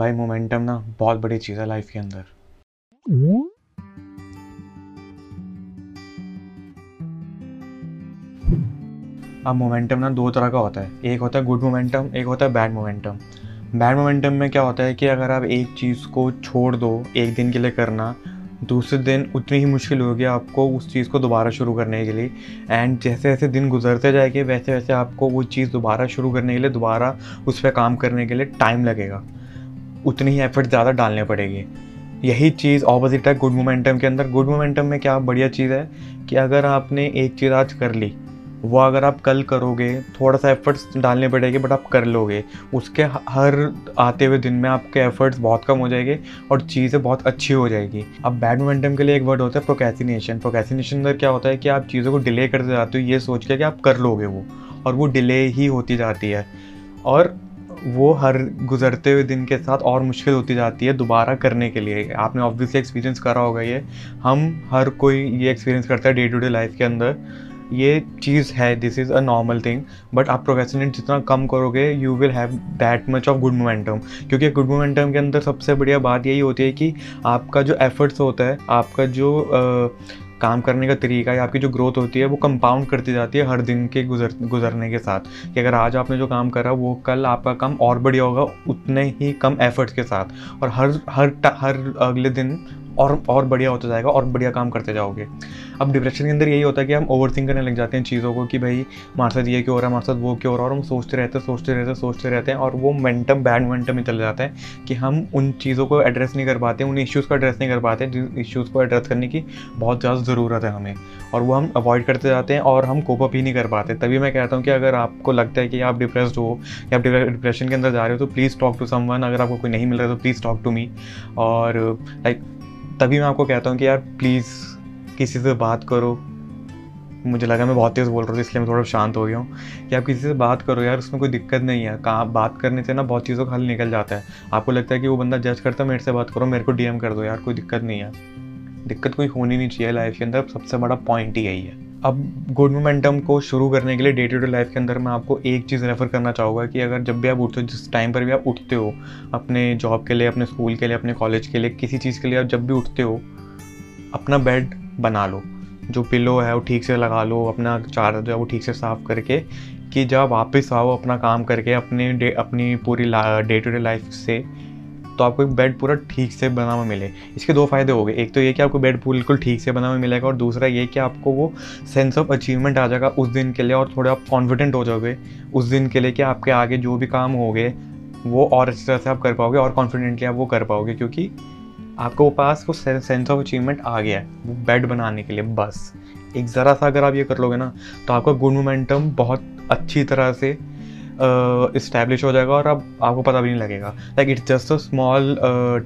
भाई मोमेंटम ना बहुत बड़ी चीज़ है लाइफ के अंदर। अब मोमेंटम ना दो तरह का होता है। एक होता है गुड मोमेंटम एक होता है बैड मोमेंटम बैड मोमेंटम में क्या होता है कि अगर आप एक चीज़ को छोड़ दो, एक दिन के लिए करना, दूसरे दिन उतनी ही मुश्किल होगी आपको उस चीज़ को दोबारा शुरू करने के लिए। एंड जैसे जैसे दिन गुजरते जाएँगे वैसे वैसे आपको वो चीज़ दोबारा शुरू करने के लिए, दोबारा उस पर काम करने के लिए टाइम लगेगा। उतनी ही एफर्ट ज़्यादा डालने पड़ेगी। यही चीज़ ऑपोजिट है गुड मोमेंटम के अंदर। गुड मोमेंटम में क्या बढ़िया चीज़ है कि अगर आपने एक चीज़ आज कर ली, वो अगर आप कल करोगे थोड़ा सा एफर्ट्स डालने पड़ेंगे बट आप कर लोगे। उसके हर आते हुए दिन में आपके एफर्ट्स बहुत कम हो जाएँगे और चीज़ें बहुत अच्छी हो जाएगी। अब बैड मोमेंटम के लिए एक वर्ड होता है प्रोकेसिनेशन प्रोकेसिनेशन अंदर क्या होता है कि आप चीज़ों को डिले करते जाते हो, ये सोच के कि आप कर लोगे वो, और वो डिले ही होती जाती है। और वो हर गुजरते हुए दिन के साथ और मुश्किल होती जाती है दोबारा करने के लिए। आपने ऑब्वियसली एक्सपीरियंस करा होगा ये। हम हर कोई ये एक्सपीरियंस करता है डे टू डे लाइफ के अंदर। ये चीज़ है this is a normal thing but आप प्रोफेशनल जितना कम करोगे you will have that much of good momentum क्योंकि गुड मोमेंटम के अंदर सबसे बढ़िया बात यही होती है कि आपका जो एफर्ट्स होता है आपका जो uh, काम करने का तरीका या आपकी जो ग्रोथ होती है, वो कंपाउंड करती जाती है हर दिन के गुजर, गुजरने के साथ। कि अगर आज आपने जो काम करा, वो कल आपका काम और बढ़िया होगा, उतने ही कम एफर्ट्स के साथ। और हर हर हर अगले दिन और और बढ़िया होता जाएगा और बढ़िया काम करते जाओगे। अब डिप्रेशन के अंदर यही होता है कि हम ओवर थिंक करने लग जाते हैं चीज़ों को कि भाई, हमारे साथ ये क्यों हो रहा है, हमारे साथ वो क्यों हो रहा है, और हम सोचते रहते हैं, सोचते रहते हैं, सोचते रहते हैं, और वो मेंटम बैड मोमेंटम में चले जाता है कि हम उन चीज़ों को एड्रेस नहीं कर पाते, उन इश्यूज़ को एड्रेस नहीं कर पाते, जिन इश्यूज़ को एड्रेस करने की बहुत ज़्यादा ज़रूरत है हमें। और वो हम अवॉइड करते जाते हैं और हम कोप अप ही नहीं कर पाते। तभी मैं कहता हूँ कि अगर आपको लगता है कि आप डिप्रेस्ड हो या आप डिप्रेशन के अंदर जा रहे हो तो प्लीज़ टॉक टू समवन अगर आपको कोई नहीं मिल रहा है तो प्लीज़ टॉक टू मी और लाइक तभी मैं आपको कहता हूँ कि यार प्लीज़ किसी से बात करो। मुझे लगा मैं बहुत तेज़ बोल रहा था, इसलिए मैं थोड़ा शांत हो गया हूँ। कि आप किसी से बात करो यार, उसमें कोई दिक्कत नहीं है। कहाँ बात करने से ना बहुत चीज़ों का हल निकल जाता है। आपको लगता है कि वो बंदा जज करता है, मेरे से बात करो, मेरे को डीएम कर दो यार, कोई दिक्कत नहीं है। दिक्कत कोई होनी नहीं चाहिए लाइफ के अंदर, सबसे बड़ा पॉइंट ही यही है। अब गुड मोमेंटम को शुरू करने के लिए डे टू डे लाइफ के अंदर मैं आपको एक चीज़ रेफ़र करना चाहूँगा कि अगर जब भी आप उठते हो, जिस टाइम पर भी आप उठते हो, अपने जॉब के लिए, अपने स्कूल के लिए, अपने कॉलेज के लिए, किसी चीज़ के लिए आप जब भी उठते हो, अपना बेड बना लो, जो पिलो है वो ठीक से लगा लो, अपना चार्जर जो है वो ठीक से साफ़ करके, कि जब वापस आओ, अपना काम करके, अपने डे अपनी पूरी डे टू डे लाइफ से तो आपको एक बेड पूरा ठीक से बना हुआ मिले। इसके दो फ़ायदे हो गए। एक तो ये कि आपको बेड बिल्कुल ठीक से बना हुआ मिलेगा और दूसरा ये कि आपको वो सेंस ऑफ़ अचीवमेंट आ जाएगा उस दिन के लिए और थोड़े आप कॉन्फिडेंट हो जाओगे उस दिन के लिए कि आपके आगे जो भी काम हो गए वो और अच्छी तरह से आप कर पाओगे और कॉन्फिडेंटली आप वो कर पाओगे क्योंकि आपको पास वो सेंस ऑफ़ अचीवमेंट आ गया है, वो बेड बनाने के लिए बस। एक ज़रा सा अगर आप ये कर लोगे ना तो आपका गुड मोमेंटम बहुत अच्छी तरह से इस्टेब्लिश हो जाएगा और अब आपको पता भी नहीं लगेगा। Like it's just a small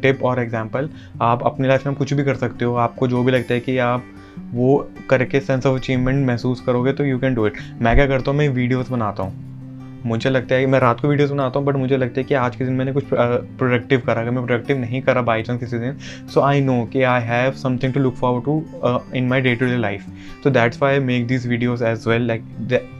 tip और एग्ज़ाम्पल आप अपनी लाइफ में कुछ भी कर सकते हो। आपको जो भी लगता है कि आप वो करके सेंस ऑफ़ अचीवमेंट महसूस करोगे तो यू कैन डू इट मैं क्या करता हूँ? मैं वीडियोज़ बनाता हूँ। मुझे लगता है कि मैं रात को वीडियोस बनाता हूँ बट मुझे लगता है कि आज के दिन मैंने कुछ प्रोडक्टिव करा। अगर मैं प्रोडक्टिव नहीं करा बाई चांस किसी दिन सो आई नो कि I have something to look forward to in my day to day life तो that's why I make this videos as well like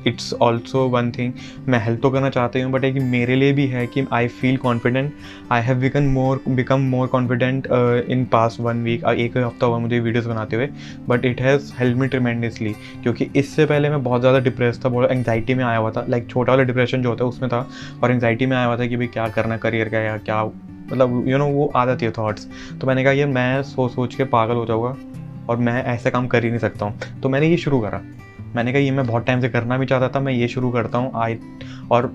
it's also one thing मैं help तो करना चाहती हूँ but एक मेरे लिए भी है कि I feel confident I have become more become more confident in past one week एक हफ़्ता हुआ मुझे वीडियोज़ बनाते हुए but it has help me tremendously क्योंकि इससे पहले मैं बहुत ज़्यादा डिप्रेस था, बहुत एंगजाइटी में आया हुआ था लाइक छोटा वाला डिप्रेशन डिप्रेशन जो होता है उसमें था। और एंगजाइटी में आया हुआ था कि भाई क्या करना करियर का या क्या मतलब यू नो वो आ जाती है थाट्स तो मैंने कहा ये मैं सोच सोच के पागल हो जाऊँगा और मैं ऐसा काम कर ही नहीं सकता हूँ। तो मैंने ये शुरू करा। मैंने कहा, ये मैं बहुत टाइम से करना भी चाहता था, मैं ये शुरू करता हूँ, आई और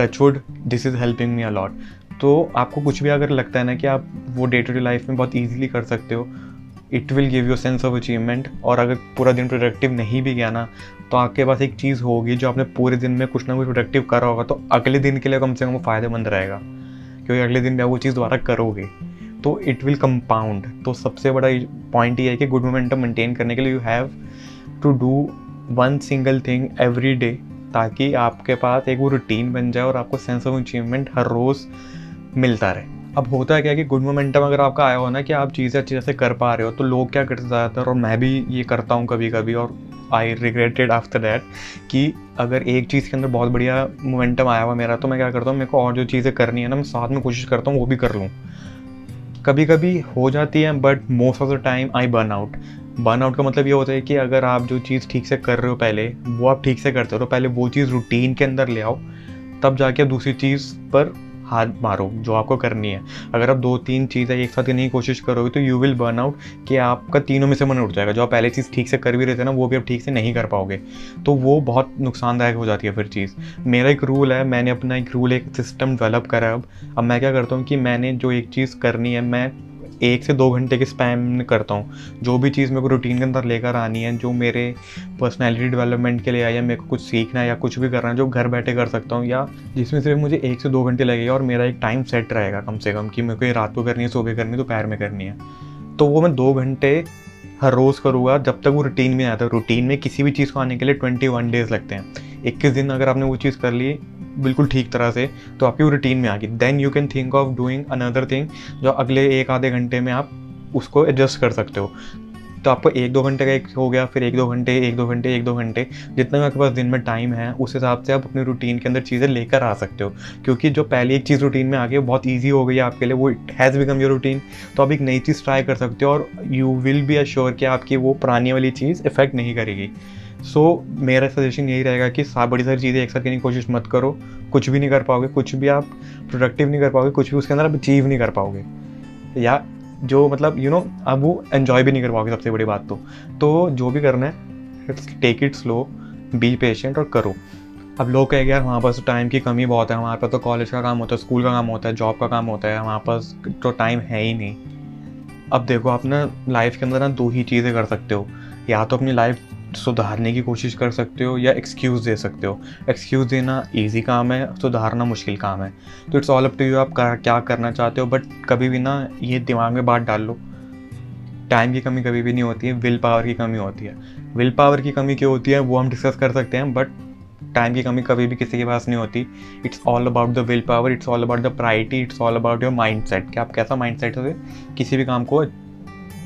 touchwood this is helping me a lot तो आपको कुछ भी अगर लगता है ना कि आप वो डे टू डे लाइफ में बहुत ईजिली कर सकते हो it will give you sense of achievement और अगर पूरा दिन प्रोडक्टिव नहीं भी गया ना तो आपके पास एक चीज़ होगी जो आपने पूरे दिन में कुछ ना कुछ प्रोडक्टिव करा होगा तो अगले दिन के लिए कम से कम वो फ़ायदेमंद रहेगा, क्योंकि अगले दिन में आप वो चीज़ दोबारा करोगे। तो इट विल कंपाउंड तो सबसे बड़ा पॉइंट ये है कि गुड मोमेंटम मेंटेन करने के लिए you have to do one single thing every day ताकि आपके पास एक वो रूटीन बन जाए और आपको सेंस ऑफ़ अचीवमेंट हर रोज़ मिलता रहे। अब होता है क्या कि गुड मोमेंटम अगर आपका आया हो ना कि आप चीज़ें अच्छी तरह से कर पा रहे हो तो लोग क्या करते ज़्यादातर, और मैं भी ये करता हूँ कभी कभी और आई रिग्रेटेड आफ्टर दैट कि अगर एक चीज़ के अंदर बहुत बढ़िया मोमेंटम आया हुआ मेरा तो मैं क्या करता हूँ, मेरे को और जो चीज़ें करनी है ना, मैं साथ में कोशिश करता हूँ, वो भी कर लूँ। कभी कभी हो जाती है but most of the time I burn out burn out का मतलब ये होता है कि अगर आप जो चीज़ ठीक से कर रहे हो पहले, वो आप ठीक से करते हो तो पहले वो चीज़ रूटीन के अंदर ले आओ, तब जाके दूसरी चीज़ पर हाथ मारो, जो आपको करनी है। अगर आप दो तीन चीज़ें एक साथ करने की कोशिश करोगे तो यू विल बर्न आउट कि आपका तीनों में से मन उठ जाएगा। जो आप पहले चीज़ ठीक से कर भी रहे थे ना, वो भी आप ठीक से नहीं कर पाओगे। तो वो बहुत नुकसानदायक हो जाती है फिर चीज़। मेरा एक रूल है, मैंने अपना एक रूल एक सिस्टम डेवलप करा अब। अब मैं क्या करता हूँ कि मैंने जो एक चीज़ करनी है, मैं एक से दो घंटे के स्पैम करता हूँ। जो भी चीज़ मेरे को रूटीन के अंदर लेकर आनी है, जो मेरे पर्सनैलिटी डेवलपमेंट के लिए आया मेरे को कुछ सीखना है या कुछ भी करना है, जो घर बैठे कर सकता हूँ या जिसमें सिर्फ़ मुझे एक से दो घंटे लगेगा और मेरा एक टाइम सेट रहेगा कम से कम कि मेरे को ये रात को करनी है, सुबह करनी है, दोपहर में करनी है। तो वो मैं दो घंटे हर रोज़ करूँगा जब तक वो रूटीन में आता। है रूटीन में किसी भी चीज़ को आने के लिए ट्वेंटी वन डेज़ लगते हैं। इक्कीस दिन अगर आपने वो चीज़ कर ली बिल्कुल ठीक तरह से तो आपकी वो रूटीन में आ गई then you can think of doing another thing जो अगले एक आधे घंटे में आप उसको एडजस्ट कर सकते हो। तो आपको एक दो घंटे का एक हो गया, फिर एक दो घंटे, एक दो घंटे, एक दो घंटे, जितना भी आपके पास दिन में टाइम है, उस हिसाब से आप अपनी रूटीन के अंदर चीज़ें लेकर आ सकते हो। क्योंकि जो पहली एक चीज़ रूटीन में आ गई बहुत ईजी हो गई आपके लिए, वो it has become your routine तो आप एक नई चीज़ ट्राई कर सकते हो और यू विल बी अश्योर कि आपकी वो पुरानी वाली चीज़ इफ़ेक्ट नहीं करेगी। सो so, मेरा सजेशन यही रहेगा कि सा बड़ी सारी चीज़ें एक साथ करने की कोशिश मत करो। कुछ भी नहीं कर पाओगे कुछ भी आप प्रोडक्टिव नहीं कर पाओगे कुछ भी उसके अंदर आप अचीव नहीं कर पाओगे। या जो मतलब यू नो अब वो एन्जॉय भी नहीं कर पाओगे सबसे बड़ी बात तो। तो जो भी करना है take it slow be patient और करो। अब लोग कहेंगे यार हमारे पास टाइम की कमी बहुत है हमारे पास तो कॉलेज का काम होता है स्कूल का काम होता है जॉब का काम होता है हमारे पास तो टाइम है ही नहीं। अब देखो आप ना लाइफ के अंदर ना दो ही चीज़ें कर सकते हो। या तो अपनी लाइफ सुधारने की कोशिश कर सकते हो या एक्सक्यूज़ दे सकते हो। एक्सक्यूज़ देना इजी काम है सुधारना मुश्किल काम है। तो it's all up to you आप कर, क्या करना चाहते हो बट कभी भी ना ये दिमाग में बात डाल लो। टाइम की कमी कभी भी नहीं होती है विल पावर की कमी होती है। विल पावर की कमी क्यों होती है वो हम डिस्कस कर सकते हैं बट टाइम की कमी कभी भी किसी के पास नहीं होती। It's all about the will power it's all about the priority it's all about your mind set कि आप कैसा माइंड सेट से किसी भी काम को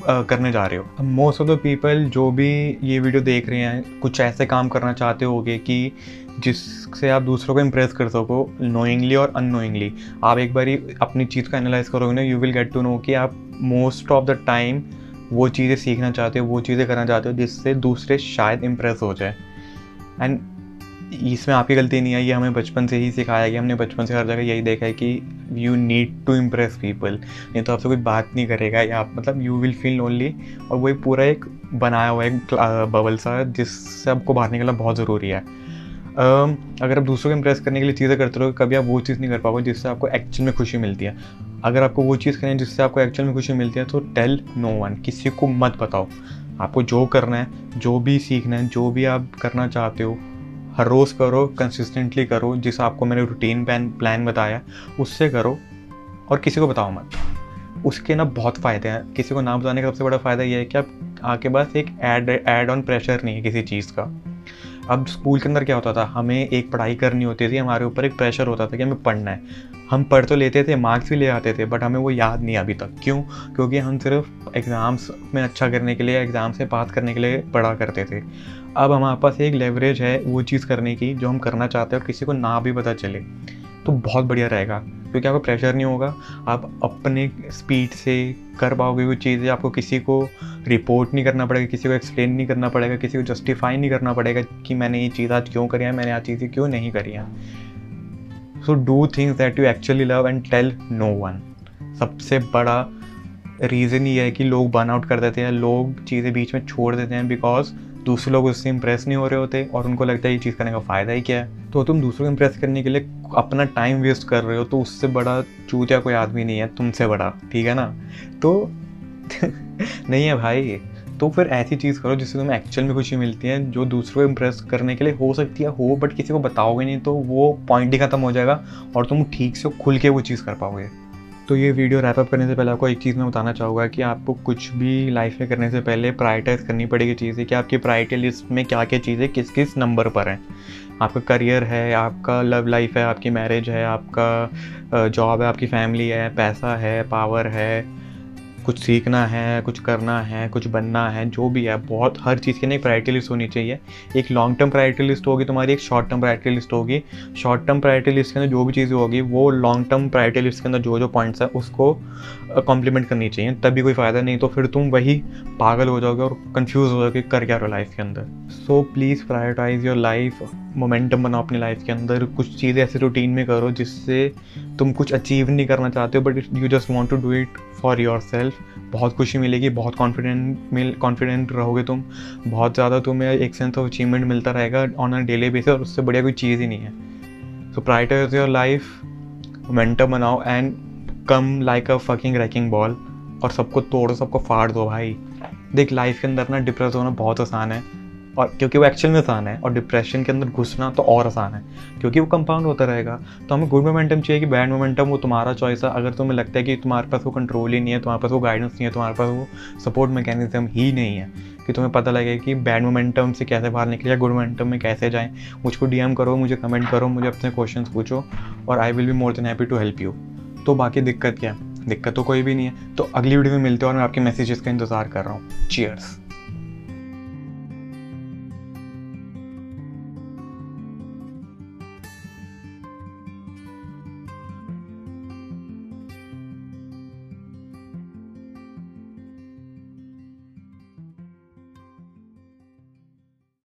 करने जा रहे हो? मोस्ट ऑफ़ द पीपल जो भी ये वीडियो देख रहे हैं, कुछ ऐसे काम करना चाहते होगे कि जिससे आप दूसरों को इम्प्रेस कर सको नोइंगली और अनोइंगली आप एक बार अपनी चीज़ को एनालाइज करोगे ना you will get to know कि आप मोस्ट ऑफ़ द टाइम वो चीज़ें सीखना चाहते हो, वो चीज़ें करना चाहते हो, जिससे दूसरे शायद इम्प्रेस हो जाए। एंड इसमें आपकी गलती नहीं है ये हमें बचपन से ही सिखाया गया हमने बचपन से हर जगह यही देखा है कि you need to impress people नहीं तो आपसे कोई बात नहीं करेगा, या आप मतलब यू विल फील ओनली और वही पूरा एक बनाया हुआ एक बबल सा जिससे आपको बाहर निकलना बहुत ज़रूरी है। अगर आप दूसरों को इम्प्रेस करने के लिए चीज़ें करते रहो कभी आप वो चीज़ नहीं कर पाओगे जिससे आपको एक्चुअल में खुशी मिलती है। अगर आपको वो चीज़ करनी है जिससे आपको एक्चुअल में खुशी मिलती है तो टेल नो वन किसी को मत बताओ। आपको जो करना है, जो भी सीखना है, जो भी आप करना चाहते हो हर रोज़ करो कंसिस्टेंटली करो, जिस आपको मैंने रूटीन प्लान प्लान बताया, उससे करो और किसी को बताओ मत। उसके ना बहुत फ़ायदे हैं। किसी को ना बताने का सबसे बड़ा फ़ायदा यह है कि आप आपके पास एक एड एड ऑन प्रेशर नहीं है किसी चीज़ का। अब स्कूल के अंदर क्या होता था? हमें एक पढ़ाई करनी होती थी, हमारे ऊपर एक प्रेशर होता था कि हमें पढ़ना है। हम पढ़ तो लेते थे मार्क्स भी ले आते थे बट हमें वो याद नहीं अभी तक। क्यों? क्योंकि हम सिर्फ़ एग्ज़ाम्स में अच्छा करने के लिए एग्ज़ाम से पास करने के लिए पढ़ा करते थे। अब हमारे पास एक लेवरेज है वो चीज़ करने की, जो हम करना चाहते हैं और किसी को ना भी पता चले। तो बहुत बढ़िया रहेगा, क्योंकि आपको प्रेशर नहीं होगा। आप अपने स्पीड से कर पाओगे वो चीज़ें, आपको किसी को रिपोर्ट नहीं करना पड़ेगा, किसी को एक्सप्लेन नहीं करना पड़ेगा, किसी को जस्टिफाई नहीं करना पड़ेगा कि मैंने ये चीज़ आज क्यों करी है, मैंने आज चीज़ें क्यों नहीं करी हैं। So do things that you actually love and tell no one सबसे बड़ा रीज़न ये है कि लोग बर्न आउट कर देते हैं, लोग चीज़ें बीच में छोड़ देते हैं बिकॉज़ दूसरे लोग उससे इंप्रेस नहीं हो रहे होते और उनको लगता है ये चीज़ करने का फ़ायदा ही क्या है। तो तुम दूसरों को इम्प्रेस करने के लिए अपना टाइम वेस्ट कर रहे हो तो उससे बड़ा चूतिया कोई आदमी नहीं है, तुमसे बड़ा, ठीक है ना? तो नहीं है भाई। तो फिर ऐसी चीज़ करो जिससे तुम्हें एक्चुअल में खुशी मिलती है, जो दूसरों को इम्प्रेस करने के लिए हो सकती है, हो बट किसी को बताओगे नहीं तो वो पॉइंट ही ख़त्म हो जाएगा और तुम ठीक से खुल के वो चीज़ कर पाओगे। तो ये वीडियो रैपअप करने से पहले आपको एक चीज़ मैं बताना चाहूँगा कि आपको कुछ भी लाइफ में करने से पहले प्रायरटाइज करनी पड़ेगी चीज़ें कि आपकी प्रायरिटी लिस्ट में क्या क्या चीज़ें किस किस नंबर पर हैं। आपका करियर है, आपका लव लाइफ है, आपकी मैरिज है, आपका जॉब है, आपकी फैमिली है, पैसा है पावर है कुछ सीखना है, कुछ करना है, कुछ बनना है, जो भी है, बहुत हर चीज़ की ना एक प्रायोरिटी लिस्ट होनी चाहिए। एक लॉन्ग टर्म प्रायोरिटी लिस्ट होगी तुम्हारी, एक शॉर्ट टर्म प्रायोरिटी लिस्ट होगी। शॉर्ट टर्म प्रायोरिटी लिस्ट के अंदर जो भी चीज़ें होगी, वो लॉन्ग टर्म प्रायोरिटी लिस्ट के अंदर जो जो पॉइंट्स है, उसको कॉम्प्लीमेंट करनी चाहिए। तभी कोई फ़ायदा नहीं तो फिर तुम वही पागल हो जाओगे और कन्फ्यूज़ हो जाओगे कर क्या रहो लाइफ के अंदर। So please prioritise your life momentum बनाओ अपनी लाइफ के अंदर। कुछ चीज़ें ऐसे रूटीन में करो जिससे तुम कुछ अचीव नहीं करना चाहते हो but you just want to do it for your self बहुत खुशी मिलेगी, बहुत कॉन्फिडेंट मिल कॉन्फिडेंट रहोगे तुम। बहुत ज़्यादा तुम्हें एक सेंस ऑफ़ अचीवमेंट मिलता रहेगा ऑन अ डेली बेसिस और उससे बढ़िया कोई चीज़ ही नहीं है। So prioritise your life momentum बनाओ and come like a fucking wrecking ball और सबको तोड़ो, सबको फाड़ दो भाई। देख लाइफ के अंदर ना डिप्रेस होना बहुत आसान है। और क्योंकि वो एक्चुअल में आसान है और डिप्रेशन के अंदर घुसना तो और आसान है। क्योंकि वो कंपाउंड होता रहेगा तो हमें गुड मोमेंटम चाहिए कि बैड मोमेंटम वो तुम्हारा चॉइस है। अगर तुम्हें लगता है कि तुम्हारे पास वो कंट्रोल ही नहीं है, तुम्हारे पास वो गाइडेंस नहीं है, तुम्हारे पास वो सपोर्ट मैकेनिज्म ही नहीं है, कि तुम्हें पता लगे कि बैड मोमेंटम से कैसे बाहर निकले या गुड मोमेंटम में कैसे जाएँ, मुझको डीएम करो, मुझे कमेंट करो, मुझे अपने क्वेश्चन पूछो और I will be more than happy to help you तो बाकी दिक्कत क्या है? दिक्कत तो कोई भी नहीं है। तो अगली वीडियो में मिलते हो और मैं आपके मैसेजेस का इंतज़ार कर रहा हूँ। चीयर्स